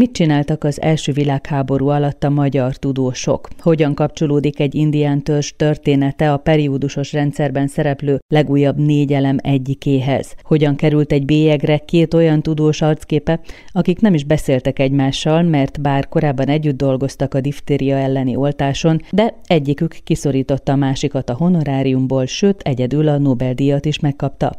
Mit csináltak az első világháború alatt a magyar tudósok? Hogyan kapcsolódik egy indián törzs története a periódusos rendszerben szereplő legújabb négy elem egyikéhez? Hogyan került egy bélyegre két olyan tudós arcképe, akik nem is beszéltek egymással, mert bár korábban együtt dolgoztak a diftéria elleni oltáson, de egyikük kiszorította a másikat a honoráriumból, sőt egyedül a Nobel-díjat is megkapta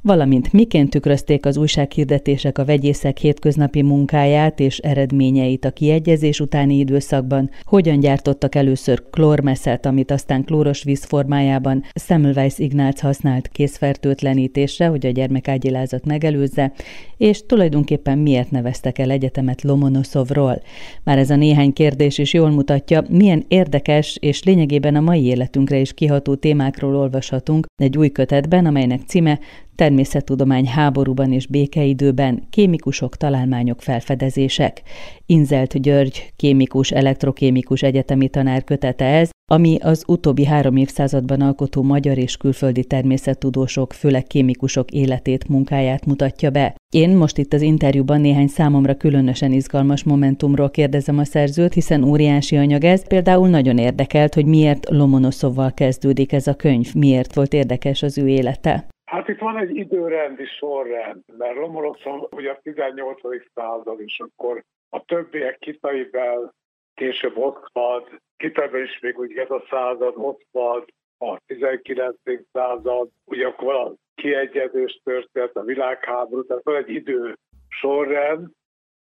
valamint miként tükrözték az újsághirdetések a vegyészek hétköznapi munkáját és eredményeit a kiegyezés utáni időszakban, hogyan gyártottak először klórmeszet, amit aztán klóros víz formájában Semmelweis Ignác használt készfertőtlenítésre, hogy a gyermekágyilázat megelőzze, és tulajdonképpen miért neveztek el egyetemet Lomonoszovról. Már ez a néhány kérdés is jól mutatja, milyen érdekes és lényegében a mai életünkre is kiható témákról olvashatunk egy új kötetben, amelynek címe természettudomány háborúban és békeidőben, kémikusok, találmányok, felfedezések. Inzelt György, kémikus, elektrokémikus egyetemi tanár kötete ez, ami az utóbbi három évszázadban alkotó magyar és külföldi természettudósok, főleg kémikusok életét, munkáját mutatja be. Én most itt az interjúban néhány számomra különösen izgalmas momentumról kérdezem a szerzőt, hiszen óriási anyag ez. Például nagyon érdekelt, hogy miért Lomonoszovval kezdődik ez a könyv, miért volt érdekes az ő élete. Hát itt van egy időrendi sorrend, mert Lomonoszov ugye a 18. század, és akkor a többiek Kitaibel, később Oxford, Kitaibel is még ugye ez a század, Oxford, a 19. század, ugye akkor a kiegyezés történt, a világháború, tehát van egy idő sorrend,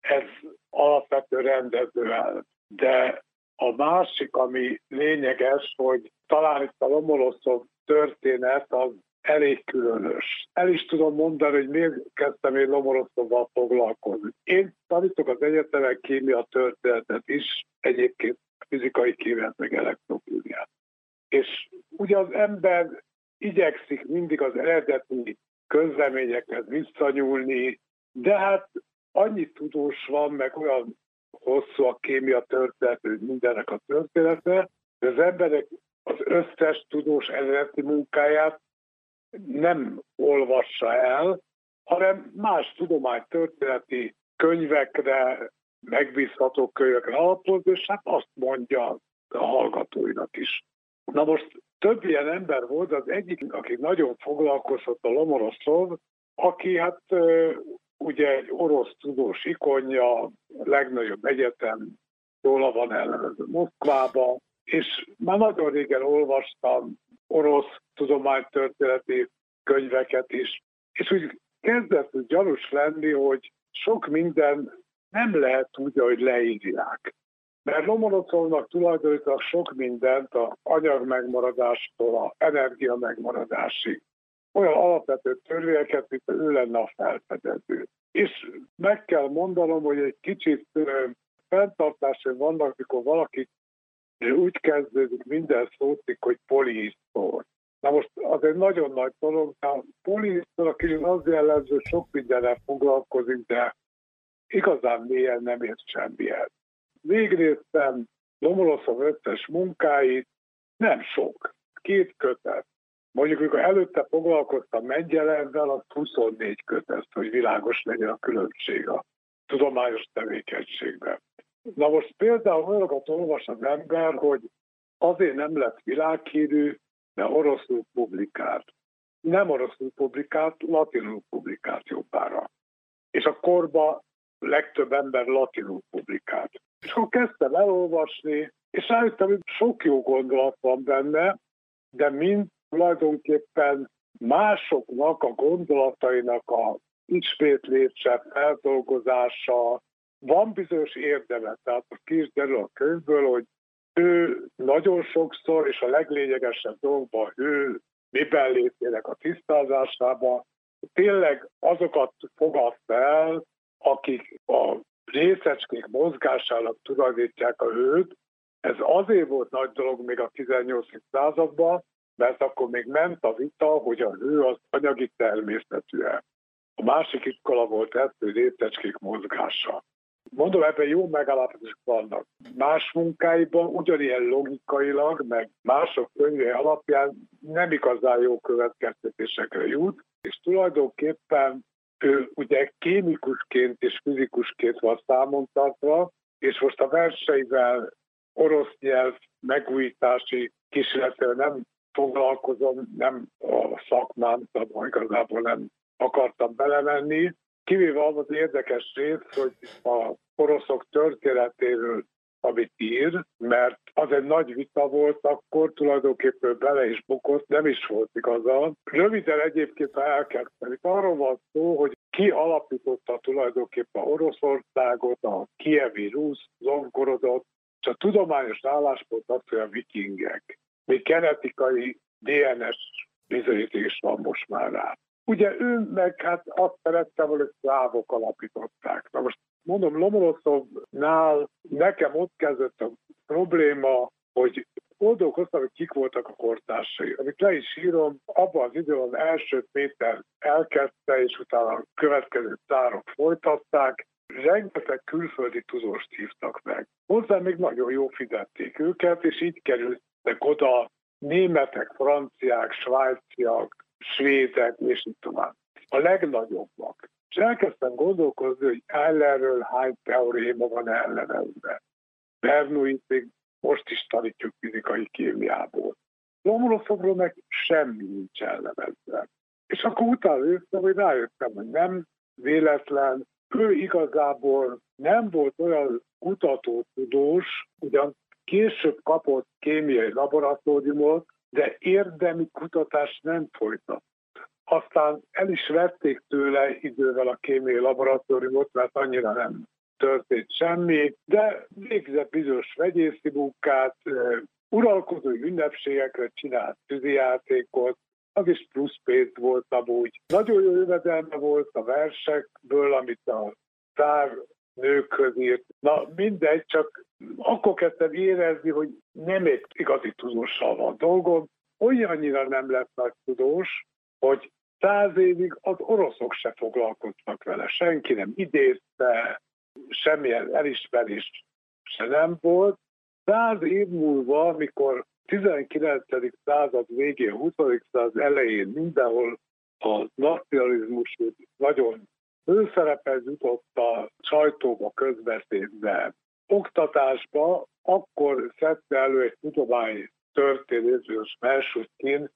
ez alapvető rendező De a másik, ami lényeges, hogy talán itt a Lomoloszov történet az elég különös. El is tudom mondani, hogy miért kezdtem én Lomorosztóval foglalkozni. Én tanítok az egyetemen kémia történetet is, egyébként fizikai kémiát, meg elektrokémiát. És ugye az ember igyekszik mindig az eredeti közleményekhez visszanyúlni, de hát annyi tudós van, meg olyan hosszú a kémia történet, hogy mindennek a története, de az emberek az összes tudós eredeti munkáját nem olvassa el, hanem más tudománytörténeti könyvekre, megbízható könyvekre alapoz, és hát azt mondja a hallgatóinak is. Na most több ilyen ember volt, az egyik, aki nagyon foglalkozott a Lomoroszov, aki hát ugye egy orosz tudós ikonja, legnagyobb egyetem, róla van elnevezve Moszkvába, és már nagyon régen olvastam orosz tudománytörténeti könyveket is. És úgy kezdett gyanús lenni, hogy sok minden nem lehet úgy, hogy leírják. Mert Lomonoszovnak tulajdonítanak sok mindent a anyag megmaradástól a energia megmaradásig. Olyan alapvető törvényeket, mint ő lenne a felfedező. És meg kell mondanom, hogy egy kicsit fenntartásai vannak, mikor valaki úgy kezdődik minden szótik, hogy polihisztor. Na most az egy nagyon nagy dolog, de a polihisztor a kicsit az jellemző, sok mindenre foglalkozik, de igazán mélyen nem ért semmihez. Végrésztem Lomoloszov összes munkáit, nem sok, két kötet. Mondjuk, amikor előtte foglalkoztam Mengyelenvel, az 24 kötet, hogy világos legyen a különbség a tudományos tevékenységben. Na most például olyanokat olvas az ember, hogy azért nem lett világhírű, mert oroszul publikált. Nem oroszul publikált, latinul publikált jobbára. És a korba legtöbb ember latinul publikált. És akkor kezdtem elolvasni, és rájöttem, hogy sok jó gondolat van benne, de mind tulajdonképpen másoknak a gondolatainak a ismétlése, feldolgozása, van bizonyos érdeme, tehát a kis derül a könyvből, hogy ő nagyon sokszor, és a leglényegesebb dolgokban ő miben lépjenek a tisztázásába, tényleg azokat fogadta el, akik a részecskék mozgásának tulajdítják a hőt. Ez azért volt nagy dolog még a 18. században, mert akkor még ment a vita, hogy a hő az anyagi természetű. A másik iskola volt hogy részecskék mozgása. Mondom, ebben jó megállapítások vannak. Más munkáiban ugyanilyen logikailag, meg mások könyve alapján nem igazán jó következtetésekre jut, és tulajdonképpen ő ugye kémikusként és fizikusként van számon tartva, és most a verseivel orosz nyelv megújítási kísérletével nem foglalkozom, nem a szakmám, szóval igazából nem akartam belemenni, kivéve az az érdekes rész, hogy a oroszok történetéről amit ír, mert az egy nagy vita volt akkor, tulajdonképpen bele is bukott, nem is volt igaza. Röviden egyébként, ha elkezdtem, itt arról van szó, hogy ki alapította tulajdonképpen Oroszországot, a kievi rusz, Zongorodot, és a tudományos álláspont az, hogy a vikingek. Még genetikai DNS bizonyíték is van most már rá. Ugye ő meg hát azt szerette, hogy szlávok alapították. Na most mondom, Lomoroszovnál nekem ott kezdett a probléma, hogy gondolkoztam, hogy kik voltak a kortársai. Amit le is írom, abban az időben első Péter elkezdte, és utána a következő tárok folytatták, rengeteg külföldi tudóst hívtak meg. Hozzá még nagyon jó fizették őket, és így kerültek oda németek, franciák, svájciak, svédek, és így tovább. A legnagyobbak. És elkezdtem gondolkozni, hogy ellenről hány teoréma van ellenezve. Bernoullit még most is tanítjuk fizikai kémiából. Lomonoszovról meg semmi nincs ellenezve. És akkor utána jöttem, hogy rájöttem, hogy nem véletlen, ő igazából nem volt olyan kutató tudós, ugyan később kapott kémiai laboratóriumot, de érdemi kutatást nem folytat. Aztán el is vették tőle idővel a kémiai laboratóriumot, mert annyira nem történt semmi, de végzett bizonyos vegyészi munkát, uralkodói ünnepségekre csinált tűzijátékot, az is plusz pénz volt amúgy. Nagyon jó jövedelme volt a versekből, amit a szár nőkhöz írt. Na mindegy, csak akkor kezdtem érezni, hogy nem egy igazi tudóssal van dolgom, olyannyira nem lett nagy tudós, hogy száz évig az oroszok se foglalkoztak vele, senki nem idézte, semmilyen elismerés se nem volt. Száz év múlva, amikor 19. század végén, 20. század elején mindenhol a nacionalizmus nagyon főszerepet jutott a sajtóba, közbeszédbe, oktatásba, akkor szedte elő egy tudomány történészből Melsutkin,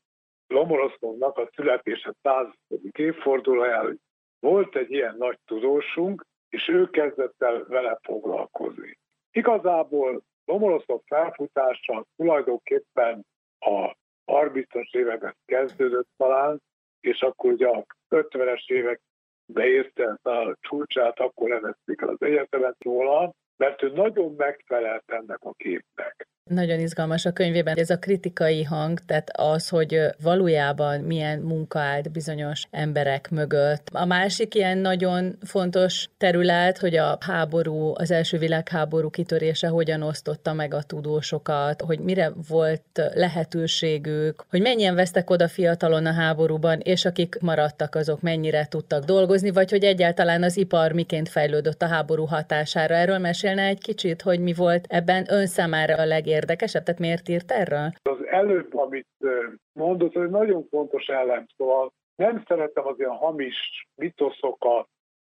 Lomoroszlovnak a születése 100. évfordulójára, volt egy ilyen nagy tudósunk, és ő kezdett el vele foglalkozni. Igazából Lomoroszlov felfutása tulajdonképpen a 30-as években kezdődött talán, és akkor ugye a 50-es évek beérte a csúcsát, akkor nevezték el az egyetemet róla, mert ő nagyon megfelelt ennek a képnek. Nagyon izgalmas a könyvében ez a kritikai hang, tehát az, hogy valójában milyen munka állt bizonyos emberek mögött. A másik ilyen nagyon fontos terület, hogy a háború, az első világháború kitörése hogyan osztotta meg a tudósokat, hogy mire volt lehetőségük, hogy mennyien vesztek oda fiatalon a háborúban, és akik maradtak, azok mennyire tudtak dolgozni, vagy hogy egyáltalán az ipar miként fejlődött a háború hatására. Erről mesélne egy kicsit, hogy mi volt ebben ön számára a legérdekesebb érdekesebb? Tehát miért írt erről? Az előbb, amit mondott, hogy nagyon fontos elem, szóval nem szeretem az ilyen hamis mitoszokat,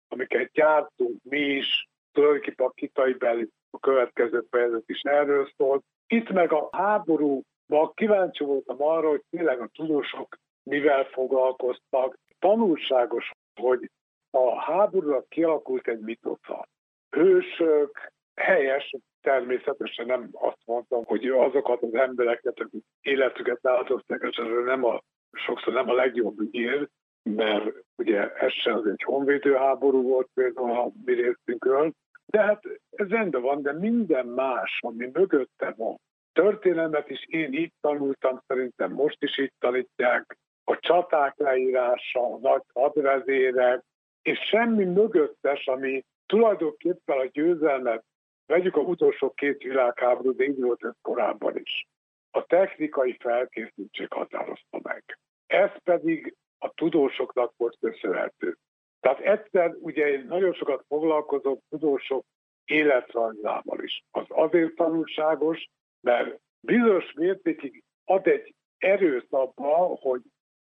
amiket gyártunk mi is, tulajdonképpen a kitai belül a következő fejezet is erről szólt. Itt meg a háborúban kíváncsi voltam arra, hogy tényleg a tudósok mivel foglalkoztak. Tanulságos, hogy a háborúra kialakult egy mitosza. Hősök, helyes, természetesen nem azt mondtam, hogy azokat az embereket, akik életüket áldozták, és ez nem a, sokszor nem a legjobb ügyér, mert ugye ez sem az egy honvédő háború volt például a mi részünkről, de hát ez rendben van, de minden más, ami mögötte van. Történelmet is én így tanultam, szerintem most is így tanítják, a csaták leírása, a nagy hadvezérek, és semmi mögöttes, ami tulajdonképpen a győzelmet Vegyük a utolsó két világháború, de így volt ez korábban is. A technikai felkészültség határozta meg. Ez pedig a tudósoknak volt köszönhető. Tehát egyszer ugye én nagyon sokat foglalkozok tudósok életrajzával is. Az azért tanulságos, mert bizonyos mértékig ad egy erőt abba, hogy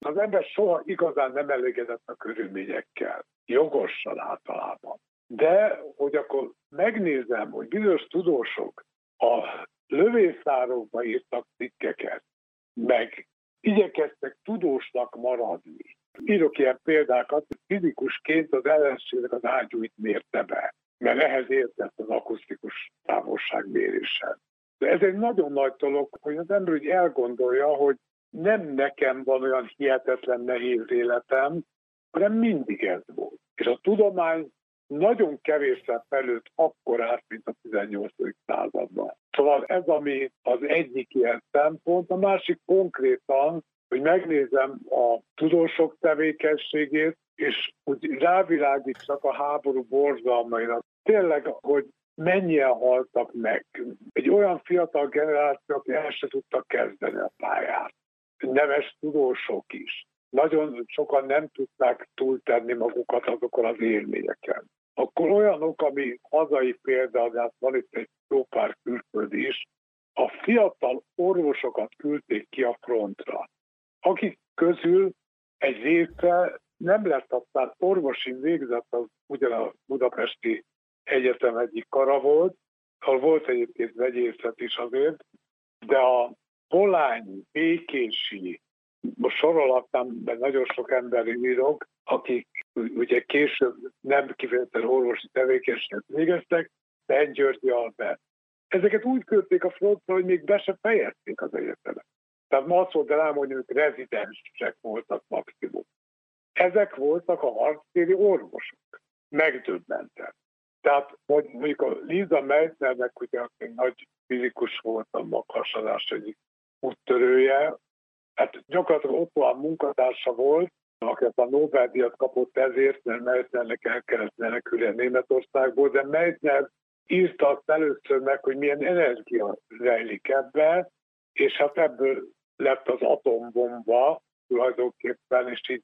Az ember soha igazán nem elégedett a körülményekkel, jogosan általában. De, hogy akkor megnézem, hogy bizonyos tudósok a lövészárokba írtak cikkeket, meg igyekeztek tudósnak maradni. Írok ilyen példákat, fizikusként az ellenségnek az ágyúit mérte be, mert ehhez értett az akusztikus távolságméréssel. De ez egy nagyon nagy dolog, hogy az ember úgy elgondolja, hogy nem nekem van olyan hihetetlen nehéz életem, hanem mindig ez volt. És a tudomány nagyon kevésszer felőtt akkor át, mint a 18. században. Szóval ez, ami az egyik ilyen szempont, a másik konkrétan, hogy megnézem a tudósok tevékenységét, és úgy rávilágítsak a háború borzalmaira. Tényleg, hogy mennyien haltak meg. Egy olyan fiatal generáció, aki el se tudta kezdeni a pályát. Neves tudósok is. Nagyon sokan nem tudták túltenni magukat azokon az élményeken. Akkor olyanok, ami hazai hát van itt egy jó pár külföldi is, a fiatal orvosokat küldték ki a frontra, akik közül egy része nem lett aztán orvosi végzett, az ugyan a budapesti egyetem egyik kara volt, ahol volt egyébként vegyészet is azért, de a Polány, Békési, most sorolhatnám, de nagyon sok emberi írok, akik ugye később nem kifejezetten orvosi tevékenységet végeztek, de Györgyi Albert. Ezeket úgy költék a frontra, hogy még be se fejezték az egyetemet. Tehát ma azt rám, hogy ők rezidensek voltak maximum. Ezek voltak a harctéri orvosok. Megdöbbentem. Tehát mondjuk a Liza Meitnernek, ugye aki nagy fizikus volt a maghasadás egyik úttörője, hát gyakorlatilag ott a munkatársa volt, aki a Nobel-díjat kapott ezért, mert Meitnernek el kellett menekülni Németországból, de Meitner írta azt először meg, hogy milyen energia rejlik ebbe, és hát ebből lett az atombomba tulajdonképpen, és így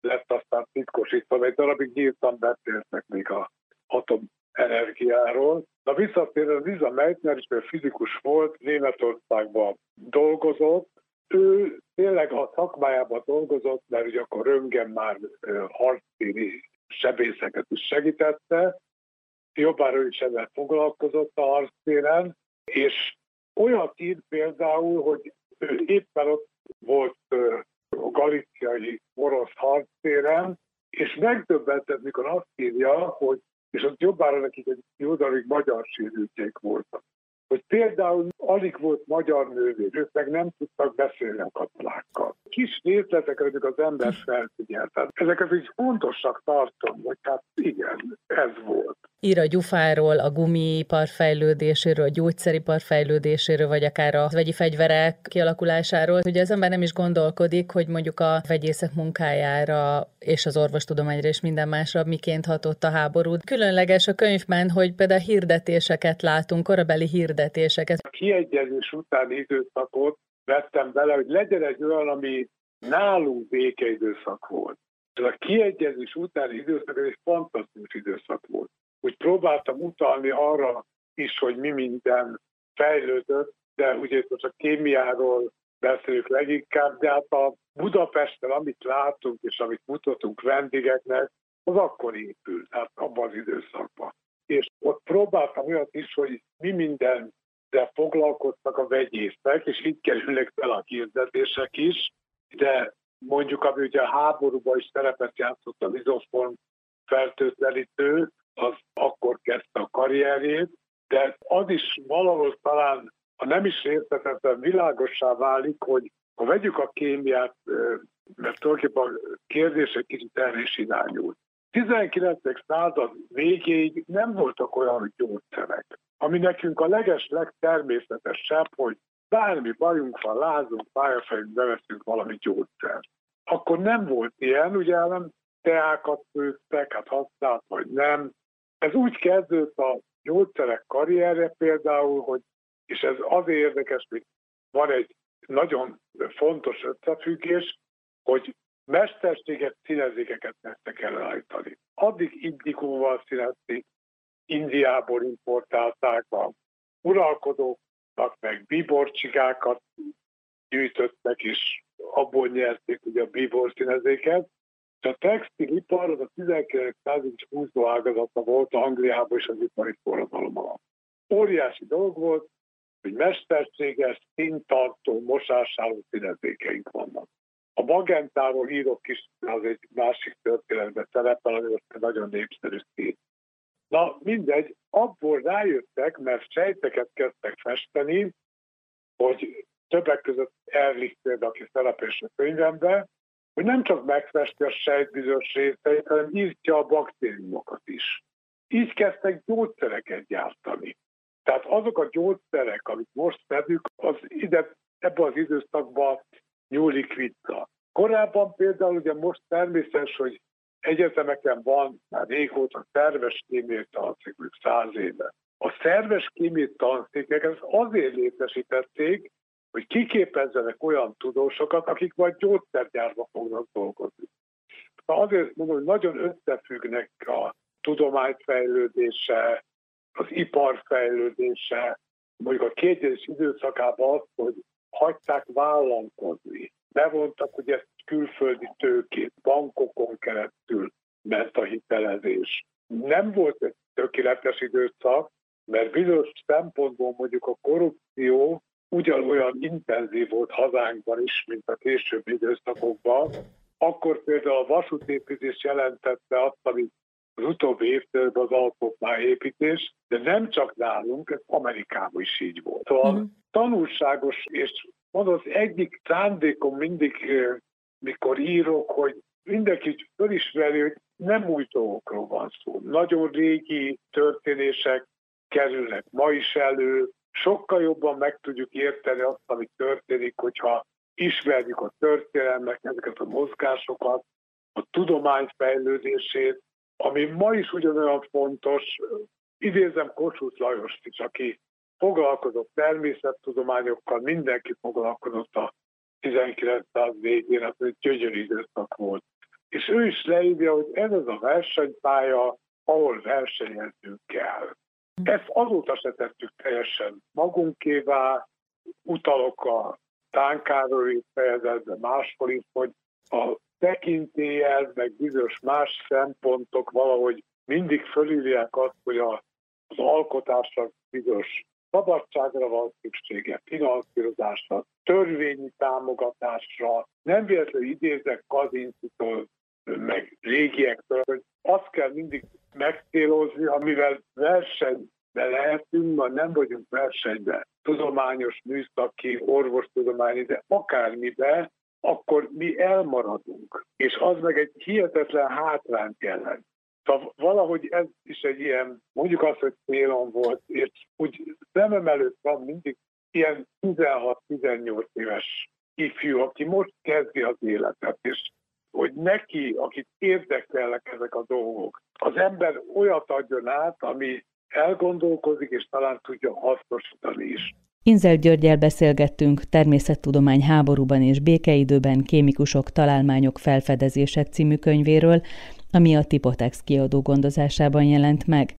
lett aztán titkosítva. Egy darabig nyíltan beszéltek még a atomenergiáról. Na visszatérve, Liza Meitner is fizikus volt, Németországban dolgozott, ő tényleg a szakmájában dolgozott, mert ugye akkor Röngen már harctéri sebészeket is segítette, jobbára is ezzel foglalkozott a harctéren, és olyat írt például, hogy ő éppen ott volt a galiciai orosz harctéren, és megdöbbentett, mikor azt írja, hogy és ott jobbára nekik egy jó magyar sérültjék voltak hogy például alig volt magyar nővér, ők meg nem tudtak beszélni a katonákkal. Kis részletek, amik az ember felfigyelt. Tehát ezeket is fontosak tartom, hogy hát igen, ez volt. Ír a gyufáról, a gumipar fejlődéséről, a gyógyszeripar fejlődéséről, vagy akár a vegyi fegyverek kialakulásáról. Ugye az ember nem is gondolkodik, hogy mondjuk a vegyészek munkájára és az orvostudományra és minden másra miként hatott a háború. Különleges a könyvben, hogy például hirdetéseket látunk, korabeli hirdetéseket. A kiegyezés utáni időszakot vettem bele, hogy legyen egy olyan, ami nálunk békeidőszak volt. Ez a kiegyezés utáni időszak egy fantasztikus időszak volt úgy próbáltam utalni arra is, hogy mi minden fejlődött, de ugye most a kémiáról beszélünk leginkább, de hát a Budapesten, amit látunk és amit mutatunk vendégeknek, az akkor épült, hát abban az időszakban. És ott próbáltam olyat is, hogy mi minden de foglalkoztak a vegyészek, és így kerülnek fel a hirdetések is, de mondjuk, ami ugye a háborúban is szerepet játszott a lizoform fertőtlenítő, az akkor kezdte a karrierjét, de az is valahol talán, ha nem is értetetlen, világossá válik, hogy ha vegyük a kémiát, mert tulajdonképpen a kérdés egy kicsit erre is irányul. 19. század végéig nem voltak olyan gyógyszerek, ami nekünk a leges legtermészetesebb, hogy bármi bajunk van, lázunk, pályafejünk, beveszünk valami gyógyszert. Akkor nem volt ilyen, ugye nem teákat főztek, hát használt vagy nem, ez úgy kezdődött a gyógyszerek karrierje például, hogy, és ez azért érdekes, hogy van egy nagyon fontos összefüggés, hogy mesterséges színezékeket kezdtek előállítani. Addig indikóval színezték, Indiából importálták a uralkodóknak, meg biborcsigákat gyűjtöttek, és abból nyerték ugye a bíbor színezéket. És a textilipar az a 19. század húzó ágazata volt Angliában és az ipari forradalom alatt. Óriási dolog volt, hogy mesterséges, színtartó, mosásálló színezékeink vannak. A magentáról írok is, az egy másik történetben szerepel, ami nagyon népszerű szín. Na mindegy, abból rájöttek, mert sejteket kezdtek festeni, hogy többek között Erlich például, aki szerepés a könyvemben, hogy nem csak megfesti a sejt bizonyos részeit, hanem írtja a baktériumokat is. Így kezdtek gyógyszereket gyártani. Tehát azok a gyógyszerek, amit most szedünk, az ide, ebbe az időszakban nyúlik vissza. Korábban például ugye most természetes, hogy egyetemeken van már régóta szerves kémiai tanszék, mondjuk száz éve. A szerves kémiai tanszékeket azért létesítették, hogy kiképezzenek olyan tudósokat, akik majd gyógyszergyárba fognak dolgozni. Azért mondom, hogy nagyon összefüggnek a tudomány fejlődése, az ipar fejlődése, mondjuk a kétjegyes időszakában az, hogy hagyták vállalkozni. Bevontak ugye külföldi tőkét, bankokon keresztül ment a hitelezés. Nem volt egy tökéletes időszak, mert bizonyos szempontból mondjuk a korrupció ugyanolyan intenzív volt hazánkban is, mint a későbbi időszakokban. Akkor például a vasútépítés jelentette azt, amit az utóbbi évtizedben az alkotmányépítés, de nem csak nálunk, ez Amerikában is így volt. Szóval mm. tanulságos, és mondom, az egyik szándékom mindig, mikor írok, hogy mindenki fölismeri, hogy nem új dolgokról van szó. Nagyon régi történések kerülnek ma is elő, sokkal jobban meg tudjuk érteni azt, ami történik, hogyha ismerjük a történelmek, ezeket a mozgásokat, a tudomány fejlődését, ami ma is ugyanolyan fontos, idézem Kossuth Lajost is, aki foglalkozott természettudományokkal, mindenki foglalkozott a 1900 végén, az egy gyönyörű időszak volt. És ő is leírja, hogy ez az a versenypálya, ahol versenyeznünk kell. Ezt azóta se tettük teljesen magunkévá, utalok a Tánkároly fejezetben máshol is, hogy a tekintélyel, meg bizonyos más szempontok valahogy mindig fölírják azt, hogy a, az alkotásra bizonyos szabadságra van szüksége, finanszírozásra, törvényi támogatásra. Nem véletlenül idézek Kazincitól, meg régiektől, hogy azt kell mindig megcélozni, amivel versenybe lehetünk, ma nem vagyunk versenyben. Tudományos, műszaki, orvostudományi, de akármibe, akkor mi elmaradunk. És az meg egy hihetetlen hátrányt jelent. Szóval valahogy ez is egy ilyen, mondjuk azt, hogy célom volt, és úgy szemem előtt van mindig ilyen 16-18 éves ifjú, aki most kezdi az életet, és hogy neki, akit érdekelnek ezek a dolgok, az ember olyat adjon át, ami elgondolkozik, és talán tudja hasznosítani is. Inzel Györgyel beszélgettünk természettudomány háborúban és békeidőben kémikusok találmányok felfedezések című könyvéről, ami a Tipotex kiadó gondozásában jelent meg.